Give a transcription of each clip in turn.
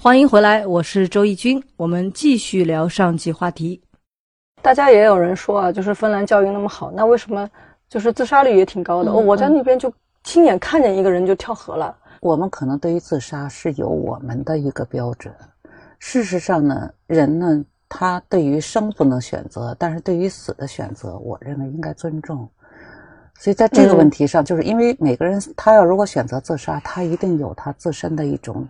欢迎回来，我是周轶君，我们继续聊上集话题。大家也有人说啊，就是芬兰教育那么好，那为什么就是自杀率也挺高的？哦，我在那边就亲眼看见一个人就跳河了。我们可能对于自杀是有我们的一个标准，事实上呢，人呢，他对于生不能选择，但是对于死的选择，我认为应该尊重。所以在这个问题上，就是因为每个人他要如果选择自杀，他一定有他自身的一种，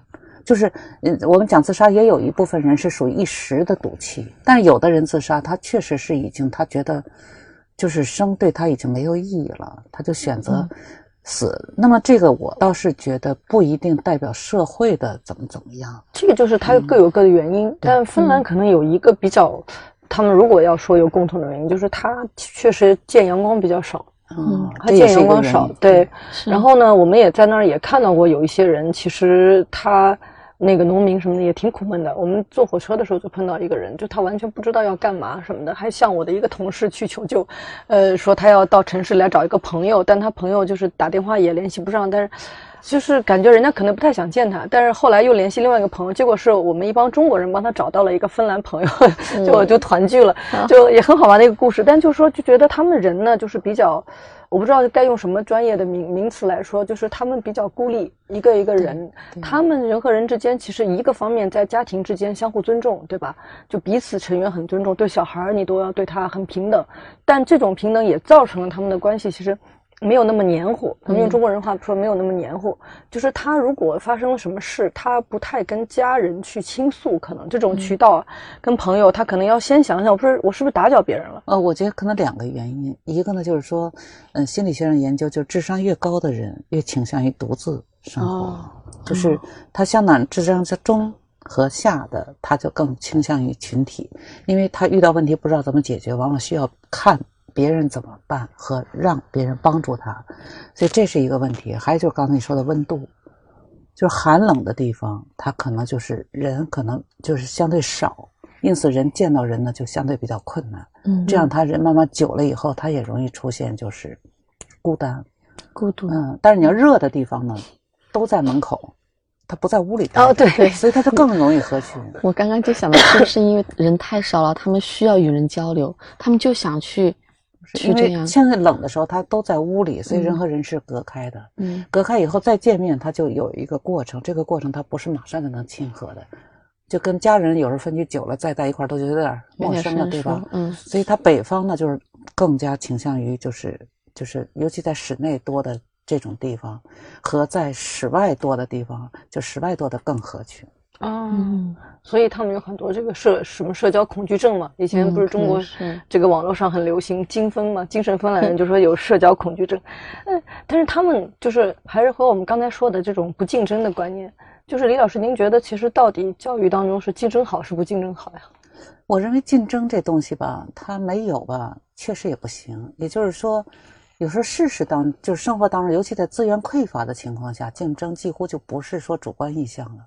就是嗯，我们讲自杀也有一部分人是属于一时的赌气，但有的人自杀，他确实是已经他觉得就是生对他已经没有意义了，他就选择死。那么这个我倒是觉得不一定代表社会的怎么怎么样，这个就是他各有各的原因。但芬兰可能有一个比较，他们如果要说有共同的原因，就是他确实见阳光比较少。嗯，他见阳光少，对。然后呢，我们也在那儿也看到过有一些人，其实他那个农民什么的也挺苦闷的。我们坐火车的时候就碰到一个人，就他完全不知道要干嘛什么的，还向我的一个同事去求救，呃，说他要到城市来找一个朋友，但他朋友就是打电话也联系不上，但是。就是感觉人家可能不太想见他，但是后来又联系另外一个朋友，结果是我们一帮中国人帮他找到了一个芬兰朋友，就就团聚了，就也很好玩的一个故事。但就说就觉得他们人呢，就是比较，我不知道该用什么专业的名名词来说，就是他们比较孤立，一个一个人，他们人和人之间其实一个方面在家庭之间相互尊重，对吧？就彼此成员很尊重，对小孩儿你都要对他很平等，但这种平等也造成了他们的关系其实。没有那么黏糊，我们用中国人话说，没有那么黏糊。就是他如果发生了什么事，他不太跟家人去倾诉，可能这种渠道跟朋友，他可能要先想想，我不是我是不是打搅别人了？呃，我觉得可能两个原因，一个呢就是说，嗯，心理学上研究，就智商越高的人越倾向于独自生活，就是他相当智商是中和下的，他就更倾向于群体，因为他遇到问题不知道怎么解决，往往需要看。别人怎么办和让别人帮助他，所以这是一个问题。还有就是刚才你说的温度，就是寒冷的地方，他可能就是人可能就是相对少，因此人见到人呢就相对比较困难。嗯，这样他人慢慢久了以后，他也容易出现就是孤单、孤独。嗯，但是你要热的地方呢，都在门口，他不在屋里。哦，对对，所以他就更容易合群。我刚刚就想到，是不是因为人太少了，他们需要与人交流，他们就想去。因为现在冷的时候，他都在屋里，所以人和人是隔开的。嗯，隔开以后再见面，他就有一个过程。这个过程他不是马上就能亲和的，就跟家人有时候分居久了，再在一块儿都有点陌生了，对吧？嗯，所以他北方呢，就是更加倾向于就是就是，尤其在室内多的这种地方，和在室外多的地方，就室外多的更合群。哦，所以他们有很多这个社什么社交恐惧症嘛？以前不是中国这个网络上很流行精分嘛？精神分裂人就说有社交恐惧症。嗯，但是他们就是还是和我们刚才说的这种不竞争的观念。就是李老师，您觉得其实到底教育当中是竞争好是不竞争好呀？我认为竞争这东西吧，它没有吧，确实也不行。也就是说，有时候事实当就是生活当中，尤其在资源匮乏的情况下，竞争几乎就不是说主观意向了。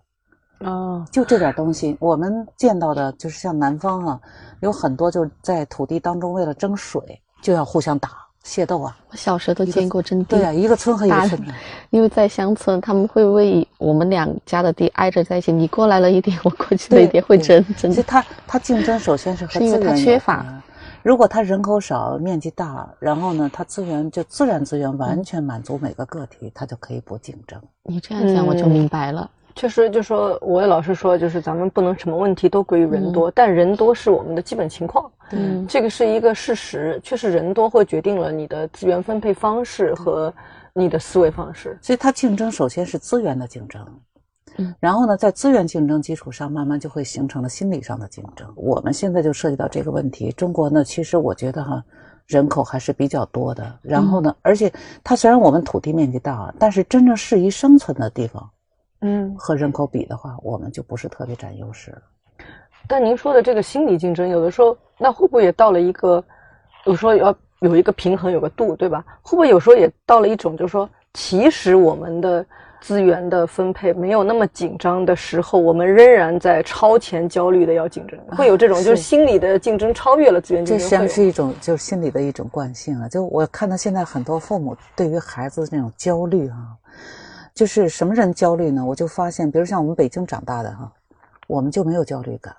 哦，就这点东西，我们见到的就是像南方啊，有很多就是在土地当中为了争水就要互相打械斗啊。我小时候都见过争地，对啊，一个村和一个村的。因为在乡村，他们会为我们两家的地挨着在一起，你过来了一点，我过去了一点，会争争。其实他他竞争首先是和资源缺乏。如果他人口少、面积大，然后呢，他资源就自然资源完全满足每个个体，他就可以不竞争。你这样讲我就明白了。确实，就说我也老是说，就是咱们不能什么问题都归于人多，但人多是我们的基本情况。嗯，这个是一个事实，确实人多会决定了你的资源分配方式和你的思维方式。所以，它竞争首先是资源的竞争，嗯，然后呢，在资源竞争基础上，慢慢就会形成了心理上的竞争。我们现在就涉及到这个问题。中国呢，其实我觉得哈，人口还是比较多的。然后呢，而且它虽然我们土地面积大，但是真正适宜生存的地方。嗯，和人口比的话，我们就不是特别占优势了。但您说的这个心理竞争，有的时候那会不会也到了一个，有时候要有一个平衡，有个度，对吧？会不会有时候也到了一种，就是说，其实我们的资源的分配没有那么紧张的时候，我们仍然在超前焦虑的要竞争，会有这种就是心理的竞争超越了资源竞争。这实际上是一种就是心理的一种惯性啊。就我看到现在很多父母对于孩子那种焦虑啊。就是什么人焦虑呢？我就发现，比如像我们北京长大的哈，我们就没有焦虑感。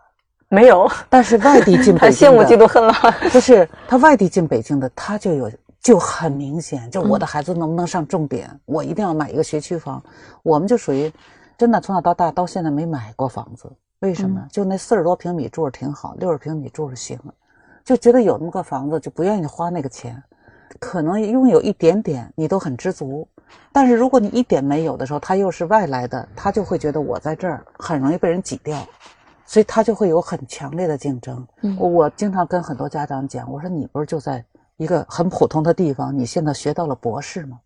没有，但是外地进 北京的羡慕嫉妒恨了。就是他外地进北京的，他就有就很明显，就我的孩子能不能上重点，我一定要买一个学区房。我们就属于真的从小到大到现在没买过房子，为什么？就那四十多平米住着挺好，六十平米住着行，就觉得有那么个房子就不愿意花那个钱。可能拥有一点点你都很知足，但是如果你一点没有的时候，他又是外来的，他就会觉得我在这儿很容易被人挤掉。所以他就会有很强烈的竞争。嗯，我经常跟很多家长讲，我说你不是就在一个很普通的地方，你现在学到了博士吗？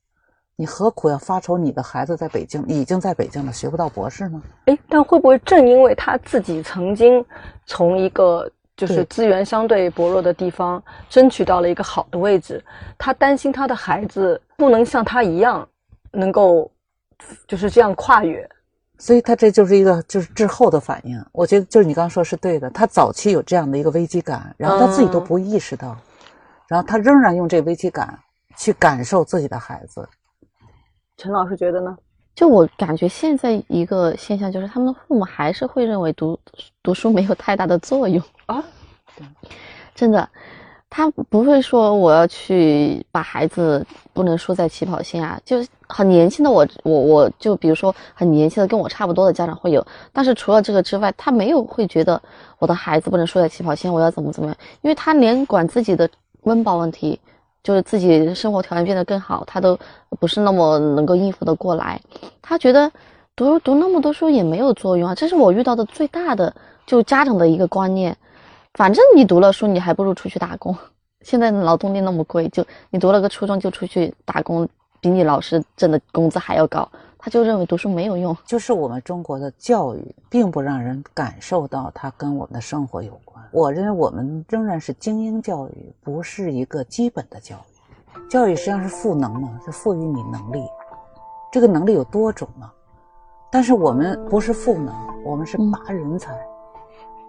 你何苦要发愁你的孩子在北京已经在北京了学不到博士呢？哎，但会不会正因为他自己曾经从一个就是资源相对薄弱的地方争取到了一个好的位置，他担心他的孩子不能像他一样能够就是这样跨越？所以他这就是一个就是滞后的反应，我觉得就是你刚刚说是对的。他早期有这样的一个危机感，然后他自己都不意识到，然后他仍然用这危机感去感受自己的孩子。陈老师觉得呢？就我感觉现在一个现象就是，他们的父母还是会认为读读书没有太大的作用啊。对，真的。他不会说我要去把孩子不能输在起跑线啊，就是很年轻的我，我我就比如说很年轻的跟我差不多的家长会有，但是除了这个之外，他没有会觉得我的孩子不能输在起跑线，我要怎么怎么样，因为他连管自己的温饱问题，就是自己生活条件变得更好，他都不是那么能够应付的过来，他觉得读读那么多书也没有作用啊，这是我遇到的最大的就家长的一个观念。反正你读了书，你还不如出去打工。现在劳动力那么贵，就你读了个初中就出去打工，比你老师挣的工资还要高。他就认为读书没有用。就是我们中国的教育，并不让人感受到它跟我们的生活有关。我认为我们仍然是精英教育，不是一个基本的教育。教育实际上是赋能嘛，是赋予你能力。这个能力有多种呢？但是我们不是赋能，我们是拔人才。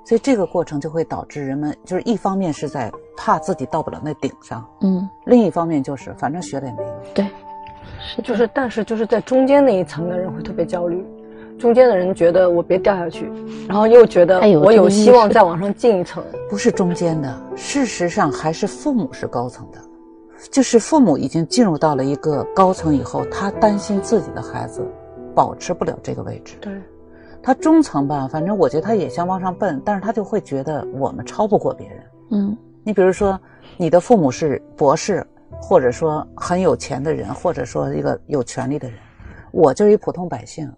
所以这个过程就会导致人们就是一方面是在怕自己到不了那顶上，嗯，另一方面就是反正学了也没用。对，是就是但是就是在中间那一层的人会特别焦虑，中间的人觉得我别掉下去，然后又觉得我有希望再往上进一层。不是中间的，事实上还是父母是高层的，就是父母已经进入到了一个高层以后，他担心自己的孩子保持不了这个位置。对。他中层吧，反正我觉得他也想往上奔，但是他就会觉得我们超不过别人。嗯，你比如说，你的父母是博士，或者说很有钱的人，或者说一个有权利的人，我就是一普通百姓，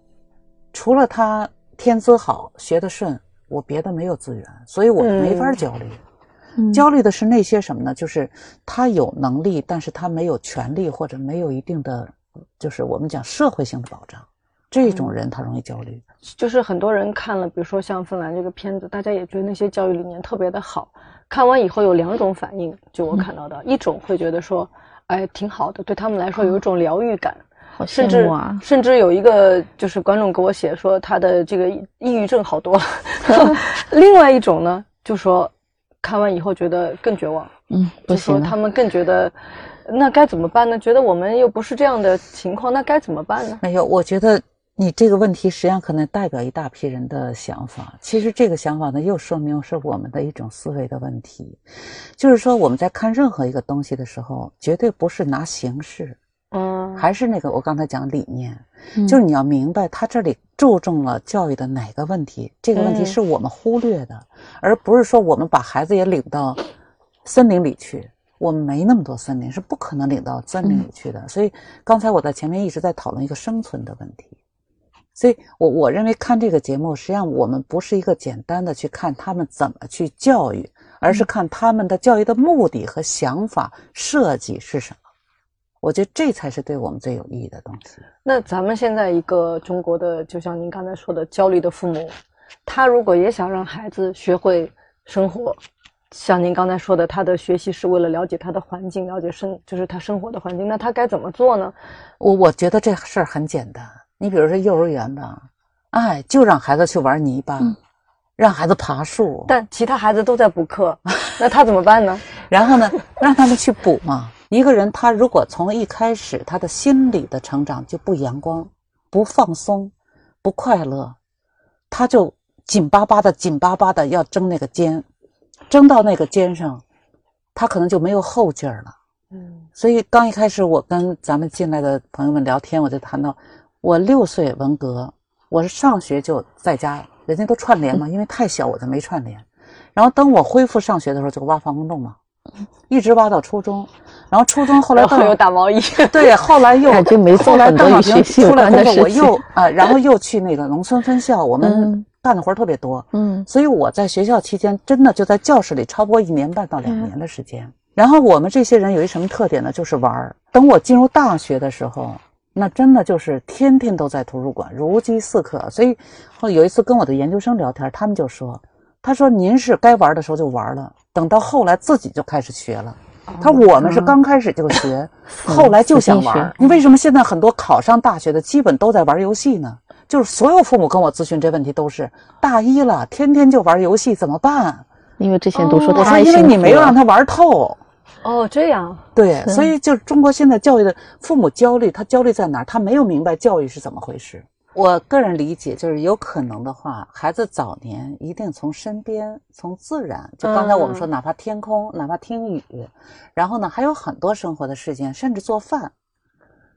除了他天资好、学得顺，我别的没有资源，所以我没法焦虑。焦虑的是那些什么呢？就是他有能力，但是他没有权利，或者没有一定的，就是我们讲社会性的保障。这种人他容易焦虑，就是很多人看了，比如说像芬兰这个片子，大家也觉得那些教育理念特别的好。看完以后有两种反应，就我看到的，一种会觉得说，哎，挺好的，对他们来说有一种疗愈感，甚至甚至有一个就是观众给我写说他的这个抑郁症好多了。另外一种呢，就说看完以后觉得更绝望，嗯，就说他们更觉得，那该怎么办呢？觉得我们又不是这样的情况，那该怎么办呢？没有，我觉得。你这个问题实际上可能代表一大批人的想法。其实这个想法呢，又说明是我们的一种思维的问题。就是说，我们在看任何一个东西的时候，绝对不是拿形式，嗯，还是那个我刚才讲理念，就是你要明白他这里注重了教育的哪个问题。这个问题是我们忽略的，而不是说我们把孩子也领到森林里去。我们没那么多森林，是不可能领到森林里去的。所以刚才我在前面一直在讨论一个生存的问题。所以，我我认为看这个节目，实际上我们不是一个简单的去看他们怎么去教育，而是看他们的教育的目的和想法设计是什么。我觉得这才是对我们最有意义的东西。那咱们现在一个中国的，就像您刚才说的焦虑的父母，他如果也想让孩子学会生活，像您刚才说的，他的学习是为了了解他的环境，了解生就是他生活的环境，那他该怎么做呢？我我觉得这事儿很简单。你比如说幼儿园吧，哎，就让孩子去玩泥巴，让孩子爬树，但其他孩子都在补课，那他怎么办呢？然后呢，让他们去补嘛。一个人他如果从一开始他的心理的成长就不阳光、不放松、不快乐，他就紧巴巴的、紧巴巴的要争那个尖，争到那个尖上，他可能就没有后劲儿了。嗯，所以刚一开始我跟咱们进来的朋友们聊天，我就谈到，我六岁文革，我是上学就在家，人家都串联嘛，因为太小我就没串联。然后等我恢复上学的时候，就挖防空洞嘛，一直挖到初中。然后初中后来又打毛衣，对，后来又就没后来邓小平出来之后，我又啊，然后又去那个农村分校，我们干的活特别多，嗯，所以我在学校期间真的就在教室里超过一年半到两年的时间。然后我们这些人有一什么特点呢？就是玩儿。等我进入大学的时候，那真的就是天天都在图书馆，如饥似渴。所以后有一次跟我的研究生聊天，他们就说：“他说您是该玩的时候就玩了，等到后来自己就开始学了。”他我们是刚开始就学，后来就想玩。你为什么现在很多考上大学的基本都在玩游戏呢？就是所有父母跟我咨询这问题都是大一了，天天就玩游戏怎么办？因为之前读书我说因为你没有让他玩透。哦，这样。对，所以就中国现在教育的父母焦虑，他焦虑在哪儿？他没有明白教育是怎么回事。我个人理解，就是有可能的话，孩子早年一定从身边、从自然，就刚才我们说，哪怕天空，哪怕听雨，然后呢，还有很多生活的事件，甚至做饭。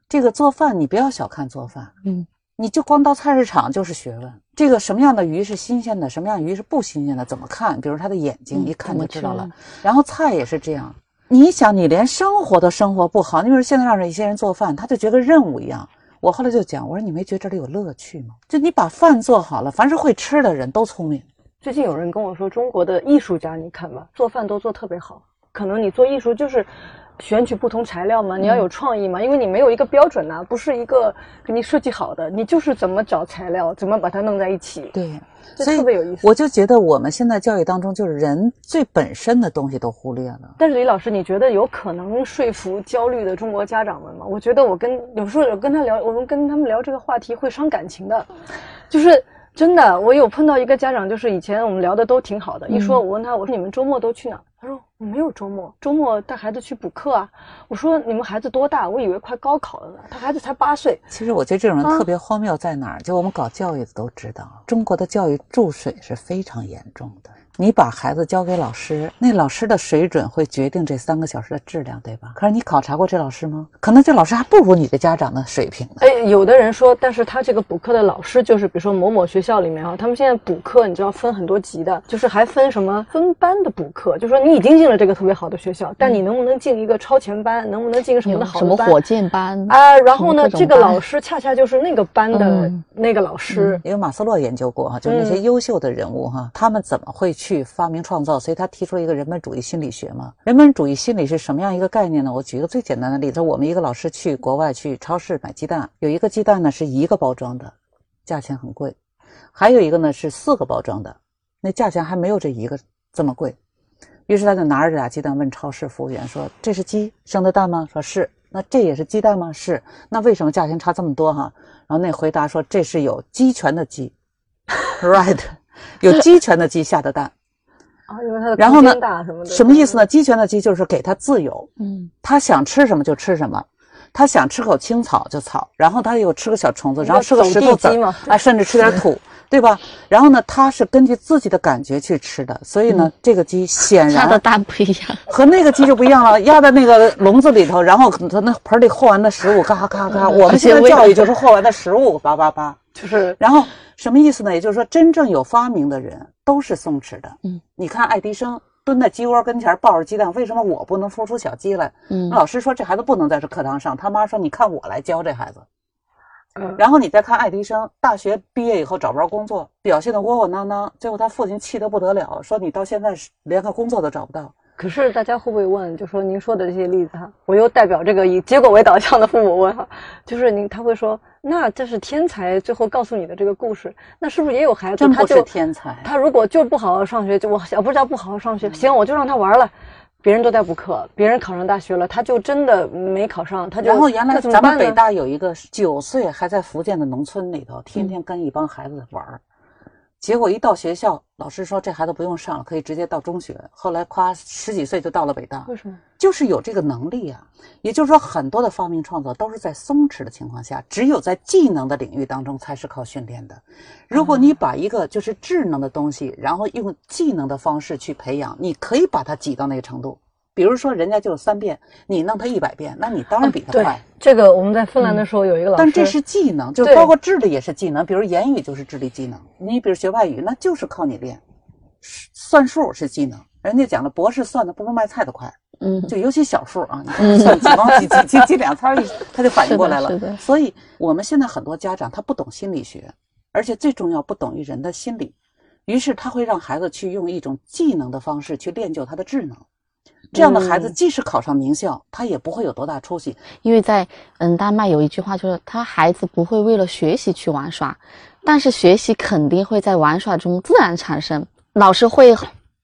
这个做饭，你不要小看做饭，嗯，你就光到菜市场就是学问。这个什么样的鱼是新鲜的，什么样鱼是不新鲜的，怎么看？比如他的眼睛，一看就知道了。然后菜也是这样，你想，你连生活都生活不好，你比如现在让一些人做饭，他就觉得任务一样。我后来就讲，我说你没觉得这里有乐趣吗？就你把饭做好了，凡是会吃的人都聪明。最近有人跟我说，中国的艺术家，你看吧，做饭都做特别好。可能你做艺术就是选取不同材料嘛，你要有创意嘛，因为你没有一个标准呐，不是一个给你设计好的，你就是怎么找材料，怎么把它弄在一起。对。所以特别有意思，我就觉得我们现在教育当中，就是人最本身的东西都忽略了。但是李老师，你觉得有可能说服焦虑的中国家长们吗？我觉得我跟有时候有跟他聊，我们跟他们聊这个话题会伤感情的，就是。真的，我有碰到一个家长，就是以前我们聊的都挺好的。一说，我问他，我说你们周末都去哪？他说我没有周末，周末带孩子去补课啊。我说你们孩子多大？我以为快高考了呢。他孩子才八岁。其实我觉得这种人特别荒谬在哪儿？就我们搞教育的都知道，中国的教育注水是非常严重的。你把孩子交给老师，那老师的水准会决定这三个小时的质量，对吧？可是你考察过这老师吗？可能这老师还不如你的家长的水平呢。哎，有的人说，但是他这个补课的老师，就是比如说某某学校里面啊，他们现在补课，你知道分很多级的，就是还分什么分班的补课，就说你已经进了这个特别好的学校，但你能不能进一个超前班，能不能进个什么的好的班？什么火箭班啊？然后呢，这个老师恰恰就是那个班的那个老师。因为马斯洛研究过哈，就是那些优秀的人物哈，他们怎么会去去发明创？造，所以他提出了一个人本主义心理学嘛。人本主义心理是什么样一个概念呢？我举一个最简单的例子：我们一个老师去国外去超市买鸡蛋，有一个鸡蛋呢是一个包装的，价钱很贵；还有一个呢是四个包装的，那价钱还没有这一个这么贵。于是他就拿着这俩鸡蛋问超市服务员说：“这是鸡生的蛋吗？”说是。那这也是鸡蛋吗？是。那为什么价钱差这么多哈？然后那回答说：“这是有鸡权的鸡，right，有鸡权的鸡下的蛋。”啊，因为它的然后呢，什么意思呢？鸡权的鸡就是给他自由，嗯，他想吃什么就吃什么，他想吃口青草就草，然后他又吃个小虫子，然后吃个石头子啊，甚至吃点 土，对吧？然后呢，他是根据自己的感觉去吃的，所以呢，这个鸡显然的蛋不一样，和那个鸡就不一样了，压在那个笼子里头，然后他那盆里和完的食物，咔咔咔，我们现在教育就是和完的食物，叭叭叭，就是，然后什么意思呢？也就是说，真正有发明的人。都是松弛的，嗯，你看爱迪生蹲在鸡窝跟前抱着鸡蛋，为什么我不能孵出小鸡来？嗯，老师说这孩子不能在这课堂上，他妈说你看我来教这孩子，嗯，然后你再看爱迪生大学毕业以后找不着工作，表现的窝窝囊囊，最后他父亲气得不得了，说你到现在连个工作都找不到。可是大家会不会问，就说您说的这些例子哈，我又代表这个以结果为导向的父母问哈，就是您他会说，那这是天才最后告诉你的这个故事，那是不是也有孩子？他就天才，他如果就不好好上学，就我不是叫不好好上学，行我就让他玩了，别人都在补课，别人考上大学了，他就真的没考上，他就然后原来咱们北大有一个九岁还在福建的农村里头，天天跟一帮孩子玩。结果一到学校，老师说这孩子不用上了，可以直接到中学。后来夸十几岁就到了北大，为什么？就是有这个能力啊。也就是说，很多的发明创作都是在松弛的情况下，只有在技能的领域当中才是靠训练的。如果你把一个就是智能的东西，然后用技能的方式去培养，你可以把它挤到那个程度。比如说，人家就三遍，你弄他一百遍，那你当然比他快。这个我们在芬兰的时候有一个老师，但这是技能，就包括智力也是技能。比如言语就是智力技能，你比如学外语，那就是靠你练。算数是技能，人家讲了博士算的不如卖菜的快。嗯，就尤其小数啊，你算几毛几几 几几两参一，他就反应过来了。所以我们现在很多家长他不懂心理学，而且最重要不懂于人的心理，于是他会让孩子去用一种技能的方式去练就他的智能。这样的孩子，即使考上名校，他也不会有多大出息。因为在嗯丹麦有一句话，就是他孩子不会为了学习去玩耍，但是学习肯定会在玩耍中自然产生。老师会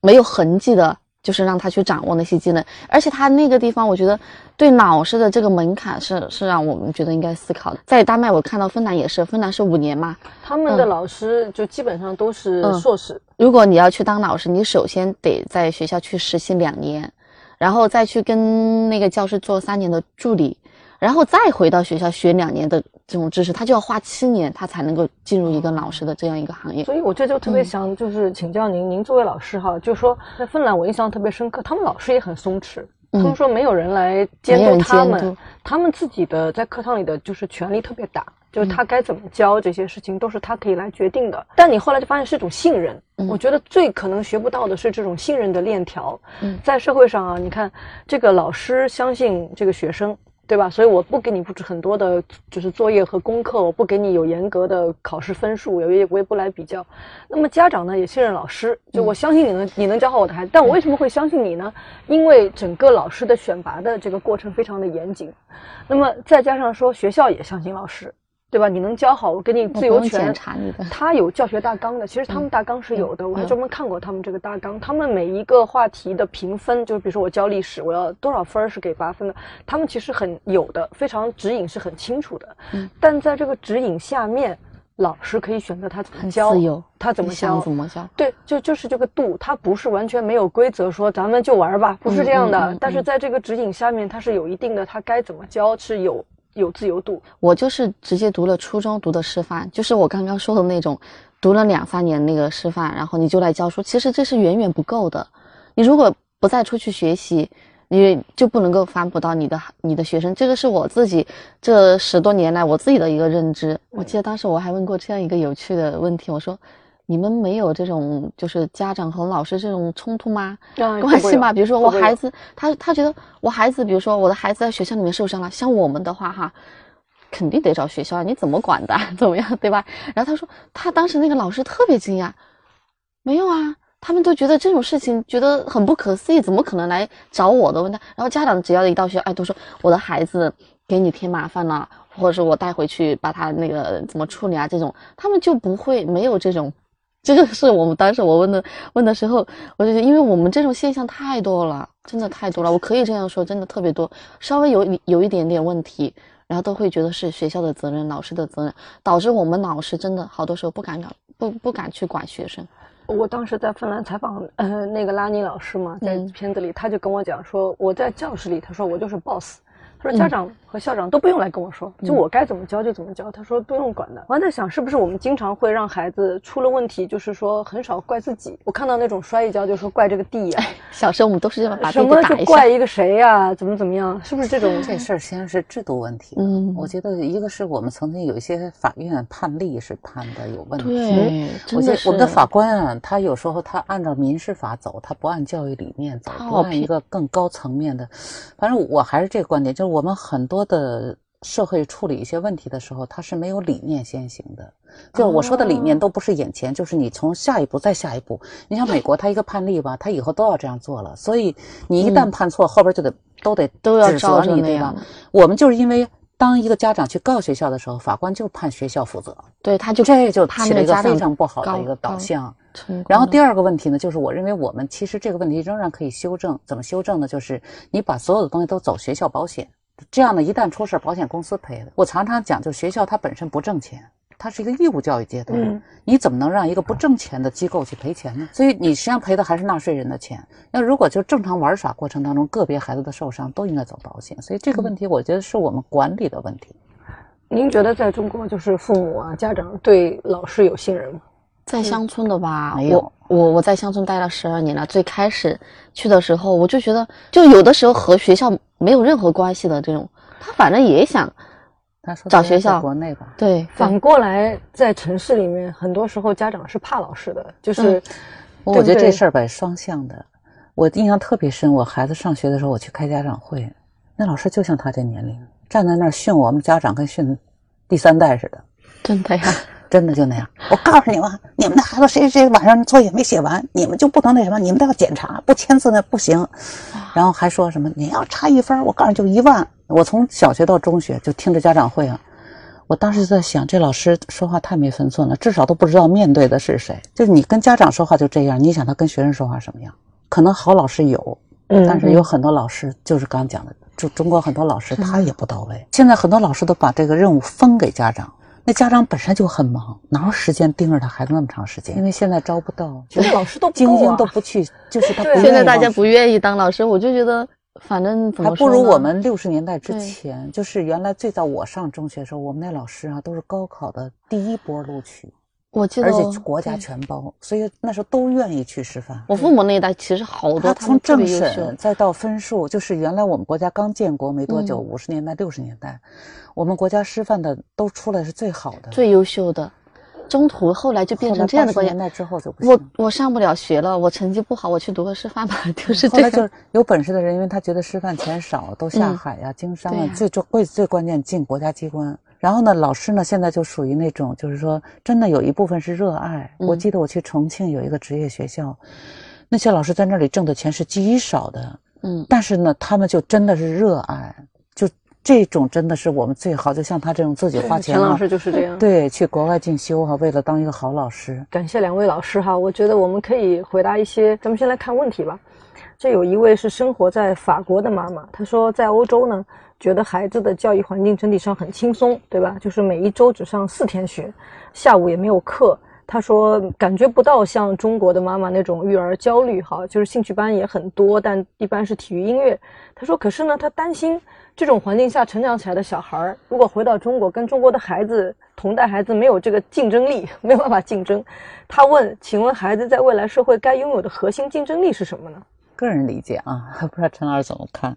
没有痕迹的，就是让他去掌握那些技能。而且他那个地方，我觉得对老师的这个门槛是是让我们觉得应该思考的。在丹麦，我看到芬兰也是，芬兰是五年嘛，他们的老师就基本上都是硕士。如果你要去当老师，你首先得在学校去实习两年。然后再去跟那个教师做三年的助理，然后再回到学校学两年的这种知识，他就要花七年，他才能够进入一个老师的这样一个行业。所以我这就特别想就是请教您，您作为老师哈，就说在芬兰我印象特别深刻，他们老师也很松弛。他们说没有人来监督他们，他们自己的在课堂里的就是权力特别大，就是他该怎么教这些事情都是他可以来决定的。但你后来就发现是一种信任，我觉得最可能学不到的是这种信任的链条。在社会上啊，你看这个老师相信这个学生。对吧？所以我不给你布置很多的，就是作业和功课，我不给你有严格的考试分数，我也我也不来比较。那么家长呢也信任老师，就我相信你能你能教好我的孩子。但我为什么会相信你呢？因为整个老师的选拔的这个过程非常的严谨。那么再加上说学校也相信老师。对吧？你能教好，我给你自由权。他有教学大纲的，其实他们大纲是有的，我还专门看过他们这个大纲。他们每一个话题的评分，就是比如说我教历史，我要多少分是给八分的，他们其实很有的，非常指引是很清楚的。嗯。但在这个指引下面，老师可以选择他怎么教，他怎么教，怎么教。对，就就是这个度，他不是完全没有规则，说咱们就玩吧，不是这样的。但是在这个指引下面，他是有一定的，他该怎么教是有。有自由度，我就是直接读了初中读的师范，就是我刚刚说的那种，读了两三年那个师范，然后你就来教书，其实这是远远不够的。你如果不再出去学习，你就不能够反哺到你的你的学生。这个是我自己这十多年来我自己的一个认知。我记得当时我还问过这样一个有趣的问题，我说。你们没有这种就是家长和老师这种冲突吗？关系吗？比如说我孩子，他他觉得我孩子，比如说我的孩子在学校里面受伤了，像我们的话哈，肯定得找学校，你怎么管的？怎么样，对吧？然后他说，他当时那个老师特别惊讶，没有啊，他们都觉得这种事情觉得很不可思议，怎么可能来找我的问他？然后家长只要一到学校，哎，都说我的孩子给你添麻烦了，或者是我带回去把他那个怎么处理啊？这种他们就不会没有这种。这个是我们当时我问的问的时候，我就觉得，因为我们这种现象太多了，真的太多了。我可以这样说，真的特别多。稍微有有一点点问题，然后都会觉得是学校的责任、老师的责任，导致我们老师真的好多时候不敢管，不不敢去管学生。我当时在芬兰采访呃那个拉尼老师嘛，在片子里他就跟我讲说，我在教室里，他说我就是 boss。他说：“家长和校长都不用来跟我说，就我该怎么教就怎么教。”他说：“不用管的。”我还在想，是不是我们经常会让孩子出了问题，就是说很少怪自己。我看到那种摔一跤就说怪这个地呀。小时候我们都是这样把什么就怪一个谁呀？怎么怎么样？是不是这种？这事儿先是制度问题。嗯，我觉得一个是我们曾经有一些法院判例是判的有问题。对，我觉得我们的法官啊，他有时候他按照民事法走，他不按教育理念走，不按一个更高层面的。反正我还是这个观点，就是。我们很多的社会处理一些问题的时候，它是没有理念先行的。就我说的理念，都不是眼前，就是你从下一步再下一步。你像美国，他一个判例吧，他以后都要这样做了。所以你一旦判错，后边就得都得都要指责你，对吧？我们就是因为当一个家长去告学校的时候，法官就判学校负责。对，他就这就起了一个非常不好的一个导向。然后第二个问题呢，就是我认为我们其实这个问题仍然可以修正。怎么修正呢？就是你把所有的东西都走学校保险。这样呢，一旦出事，保险公司赔的。我常常讲，就学校它本身不挣钱，它是一个义务教育阶段，你怎么能让一个不挣钱的机构去赔钱呢？所以你实际上赔的还是纳税人的钱。那如果就正常玩耍过程当中，个别孩子的受伤都应该走保险。所以这个问题，我觉得是我们管理的问题。您觉得在中国，就是父母啊、家长对老师有信任吗？在乡村的吧，我我我在乡村待了十二年了。最开始去的时候，我就觉得，就有的时候和学校没有任何关系的这种，他反正也想。他说找学校，国内吧。对，反过来在城市里面，很多时候家长是怕老师的，就是。我觉得这事儿吧，双向的。我印象特别深，我孩子上学的时候，我去开家长会，那老师就像他这年龄，站在那儿训我们家长，跟训第三代似的。真的呀，真的就那样。我告诉你们，你们的孩子谁谁晚上作业没写完，你们就不能那什么，你们都要检查，不签字那不行。然后还说什么你要差一分，我告诉你就一万。我从小学到中学就听着家长会啊，我当时就在想，这老师说话太没分寸了，至少都不知道面对的是谁。就是你跟家长说话就这样，你想他跟学生说话什么样？可能好老师有，但是有很多老师就是刚讲的，就中国很多老师他也不到位。现在很多老师都把这个任务分给家长，那家长本身就很忙，哪有时间盯着他孩子那么长时间？因为现在招不到，现在老师都精英都不去，就是他。现在大家不愿意当老师，我就觉得。反正还不如我们六十年代之前，就是原来最早我上中学的时候，我们那老师啊都是高考的第一波录取，我记得，而且国家全包，所以那时候都愿意去师范。我父母那一代其实好多，他从政审再到分数，就是原来我们国家刚建国没多久，五十年代六十年代，我们国家师范的都出来是最好的、最优秀的。中途后来就变成这样的关系。之后就我我上不了学了，我成绩不好，我去读个师范吧，就是这样。就是有本事的人，因为他觉得师范钱少，都下海呀、经商啊。最最最最关键进国家机关。然后呢，老师呢现在就属于那种，就是说真的有一部分是热爱。我记得我去重庆有一个职业学校，那些老师在那里挣的钱是极少的，嗯，但是呢，他们就真的是热爱。这种真的是我们最好，就像他这种自己花钱。陈老师就是这样。对，去国外进修哈，为了当一个好老师。感谢两位老师哈，我觉得我们可以回答一些。咱们先来看问题吧。这有一位是生活在法国的妈妈，她说在欧洲呢，觉得孩子的教育环境整体上很轻松，对吧？就是每一周只上四天学，下午也没有课。他说感觉不到像中国的妈妈那种育儿焦虑哈，就是兴趣班也很多，但一般是体育音乐。他说可是呢，他担心。这种环境下成长起来的小孩儿，如果回到中国，跟中国的孩子同代孩子没有这个竞争力，没有办法竞争。他问：“请问孩子在未来社会该拥有的核心竞争力是什么呢？”个人理解啊，不知道陈老师怎么看？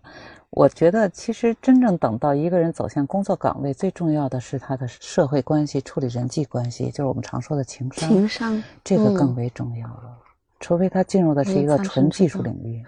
我觉得其实真正等到一个人走向工作岗位，最重要的是他的社会关系、处理人际关系，就是我们常说的情商。情商这个更为重要了，除非他进入的是一个纯技术领域。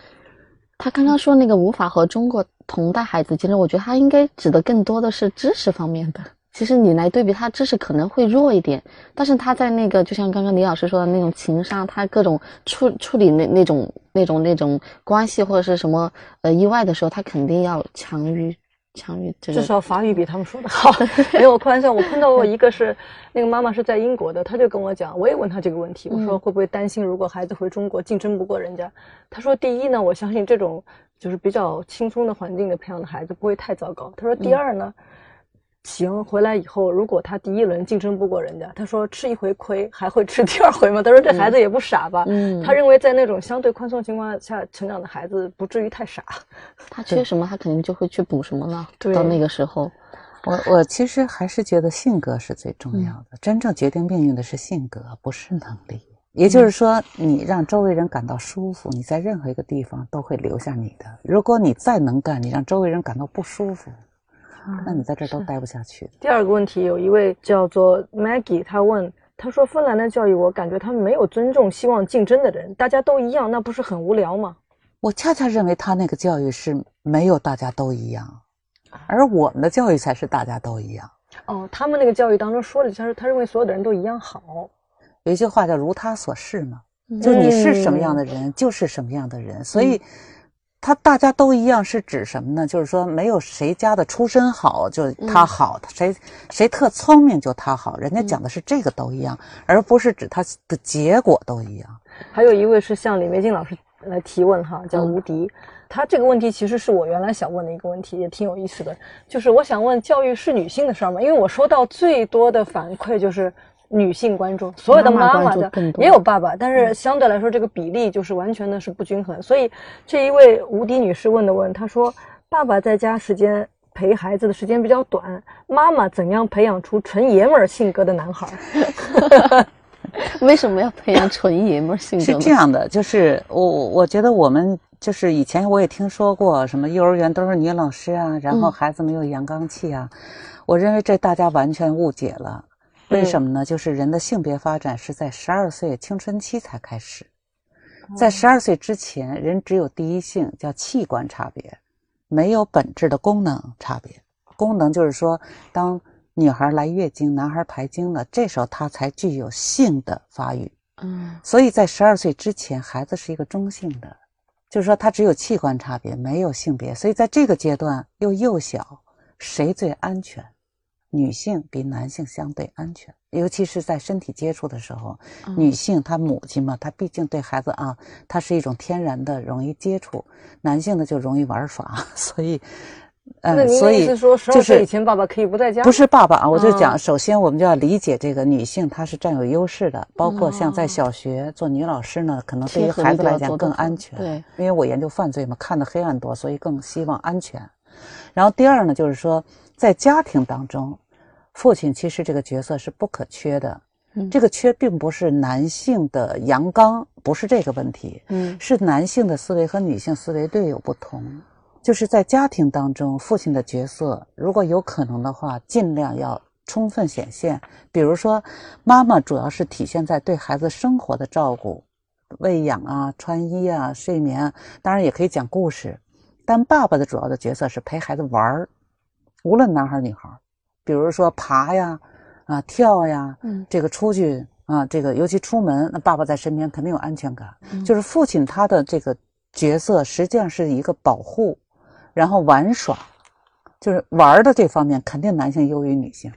他刚刚说那个无法和中国同代孩子竞争，我觉得他应该指的更多的是知识方面的。其实你来对比，他知识可能会弱一点，但是他在那个就像刚刚李老师说的那种情商，他各种处处理那那种那种那种关系或者是什么呃意外的时候，他肯定要强于。强于至少法语比他们说的好。没有开玩笑，我碰到过一个是那个妈妈是在英国的，她就跟我讲，我也问她这个问题，我说会不会担心如果孩子回中国竞争不过人家？她说第一呢，我相信这种就是比较轻松的环境的培养的孩子不会太糟糕。她说第二呢。行，回来以后，如果他第一轮竞争不过人家，他说吃一回亏还会吃第二回吗？他说这孩子也不傻吧？嗯，他认为在那种相对宽松情况下成长的孩子不至于太傻。他缺什么，他肯定就会去补什么了。到那个时候，我我其实还是觉得性格是最重要的，真正决定命运的是性格，不是能力。也就是说，你让周围人感到舒服，你在任何一个地方都会留下你的。如果你再能干，你让周围人感到不舒服。那你在这儿都待不下去。第二个问题，有一位叫做 Maggie，他问，他说芬兰的教育，我感觉他们没有尊重希望竞争的人，大家都一样，那不是很无聊吗？我恰恰认为他那个教育是没有大家都一样，而我们的教育才是大家都一样。哦，他们那个教育当中说的，他说他认为所有的人都一样好。有一句话叫“如他所示”嘛，就你是什么样的人，就是什么样的人，所以。他大家都一样是指什么呢？就是说没有谁家的出身好就他好，谁谁特聪明就他好。人家讲的是这个都一样，而不是指他的结果都一样。还有一位是向李玫静老师来提问哈，叫吴迪。他这个问题其实是我原来想问的一个问题，也挺有意思的。就是我想问，教育是女性的事儿吗？因为我收到最多的反馈就是女性观众，所有的妈妈的也有爸爸，但是相对来说这个比例就是完全的是不均衡。所以这一位无敌女士问的问，她说：“爸爸在家时间。”陪孩子的时间比较短，妈妈怎样培养出纯爷们儿性格的男孩？为什么要培养纯爷们儿性格？是这样的，就是我我觉得我们就是以前我也听说过什么幼儿园都是女老师啊，然后孩子没有阳刚气啊，我认为这大家完全误解了。为什么呢？就是人的性别发展是在十二岁青春期才开始，在十二岁之前，人只有第一性，叫器官差别。没有本质的功能差别，功能就是说，当女孩来月经，男孩排精了，这时候他才具有性的发育。嗯，所以在十二岁之前，孩子是一个中性的，就是说他只有器官差别，没有性别。所以在这个阶段又幼小，谁最安全？女性比男性相对安全。尤其是在身体接触的时候，女性她母亲嘛，她毕竟对孩子啊，她是一种天然的容易接触，男性呢就容易玩耍，所以，呃，所以就是以前爸爸可以不在家，不是爸爸啊，我就讲，首先我们就要理解这个女性她是占有优势的，包括像在小学做女老师呢，可能对于孩子来讲更安全，对，因为我研究犯罪嘛，看的黑暗多，所以更希望安全。然后第二呢，就是说在家庭当中。父亲其实这个角色是不可缺的，这个缺并不是男性的阳刚，不是这个问题，嗯，是男性的思维和女性思维略有不同。就是在家庭当中，父亲的角色如果有可能的话，尽量要充分显现。比如说，妈妈主要是体现在对孩子生活的照顾、喂养啊、穿衣啊、睡眠，当然也可以讲故事。但爸爸的主要的角色是陪孩子玩儿，无论男孩女孩。比如说爬呀，啊跳呀，嗯，这个出去啊，这个尤其出门，那爸爸在身边肯定有安全感。就是父亲他的这个角色实际上是一个保护，然后玩耍，就是玩的这方面肯定男性优于女性。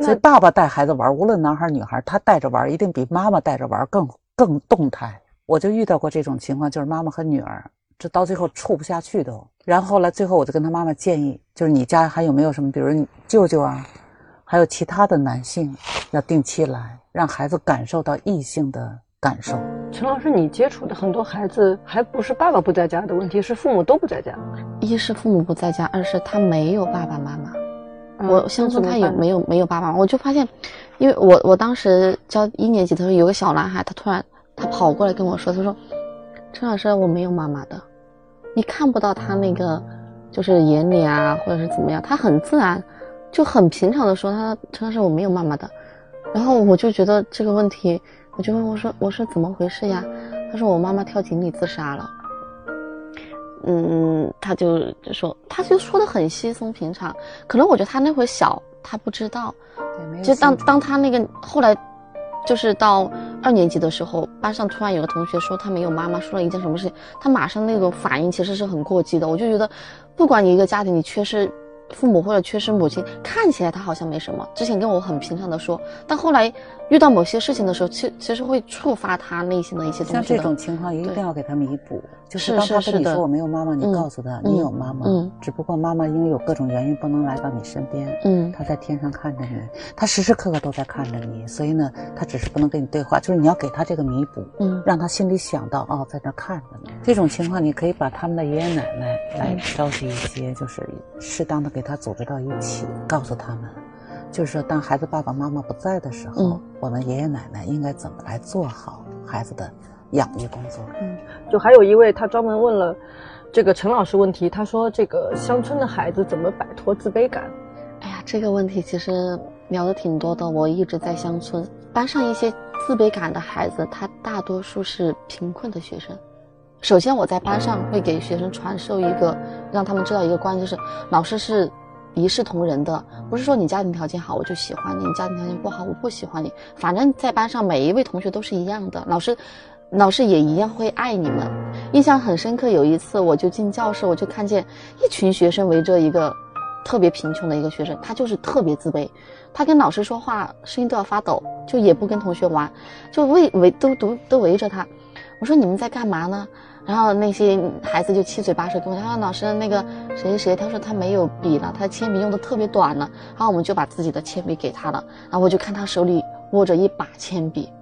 所以爸爸带孩子玩，无论男孩女孩，他带着玩一定比妈妈带着玩更更动态。我就遇到过这种情况，就是妈妈和女儿。这到最后处不下去都，然后来最后我就跟他妈妈建议，就是你家还有没有什么，比如你舅舅啊，还有其他的男性，要定期来，让孩子感受到异性的感受。陈老师，你接触的很多孩子，还不是爸爸不在家的问题，是父母都不在家。一是父母不在家，二是他没有爸爸妈妈。我乡村他也没有没有爸爸？我就发现，因为我我当时教一年级的时候，有个小男孩，他突然他跑过来跟我说，他说：“陈老师，我没有妈妈的。”你看不到他那个，就是眼里啊，或者是怎么样，他很自然，就很平常的说他陈老师我没有妈妈的，然后我就觉得这个问题，我就问我说我说怎么回事呀？他说我妈妈跳井里自杀了。嗯，他就就说他就说的很稀松平常，可能我觉得他那会小，他不知道，就当当他那个后来。就是到二年级的时候，班上突然有个同学说他没有妈妈，说了一件什么事情，他马上那种反应其实是很过激的。我就觉得，不管你一个家庭你缺失。父母或者缺失母亲，看起来他好像没什么。之前跟我很平常的说，但后来遇到某些事情的时候，其其实会触发他内心的一些东西。像这种情况，一定要给他弥补。就是当他跟你说我没有妈妈，你告诉他你有妈妈，只不过妈妈因为有各种原因不能来到你身边。嗯，他在天上看着你，他时时刻刻都在看着你，所以呢，他只是不能跟你对话。就是你要给他这个弥补，嗯，让他心里想到哦，在那看着呢。这种情况，你可以把他们的爷爷奶奶来召集一些，就是适当的给。他组织到一起，告诉他们，就是说，当孩子爸爸妈妈不在的时候，我们爷爷奶奶应该怎么来做好孩子的养育工作。嗯，就还有一位，他专门问了这个陈老师问题，他说这个乡村的孩子怎么摆脱自卑感？哎呀，这个问题其实聊的挺多的。我一直在乡村班上，一些自卑感的孩子，他大多数是贫困的学生。首先，我在班上会给学生传授一个，让他们知道一个观念，就是老师是一视同仁的，不是说你家庭条件好我就喜欢你，你家庭条件不好我不喜欢你，反正在班上每一位同学都是一样的，老师，老师也一样会爱你们。印象很深刻，有一次我就进教室，我就看见一群学生围着一个特别贫穷的一个学生，他就是特别自卑，他跟老师说话声音都要发抖，就也不跟同学玩，就围围都都都围着他。我说你们在干嘛呢？然后那些孩子就七嘴八舌跟我讲，老师那个谁谁谁，他说他没有笔了，他铅笔用的特别短了。然后我们就把自己的铅笔给他了，然后我就看他手里握着一把铅笔，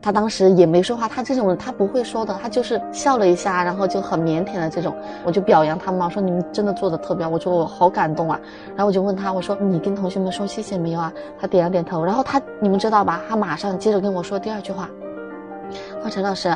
他当时也没说话，他这种他不会说的，他就是笑了一下，然后就很腼腆的这种。我就表扬他们嘛，说你们真的做的特别好，我说我好感动啊。然后我就问他，我说你跟同学们说谢谢没有啊？他点了点头。然后他你们知道吧？他马上接着跟我说第二句话，说陈老师。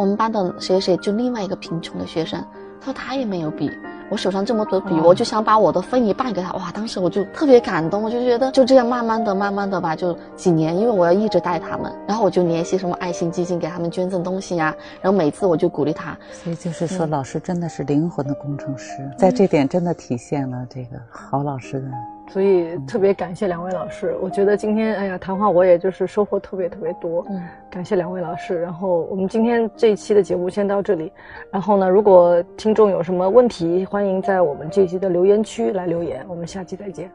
我们班的谁谁就另外一个贫穷的学生，他说他也没有笔，我手上这么多笔，我就想把我的分一半给他。哇，当时我就特别感动，我就觉得就这样慢慢的、慢慢的吧，就几年，因为我要一直带他们，然后我就联系什么爱心基金给他们捐赠东西呀，然后每次我就鼓励他。所以就是说，老师真的是灵魂的工程师，在这点真的体现了这个好老师的。所以特别感谢两位老师，我觉得今天哎呀谈话我也就是收获特别特别多，嗯，感谢两位老师。然后我们今天这一期的节目先到这里，然后呢，如果听众有什么问题，欢迎在我们这一期的留言区来留言，我们下期再见。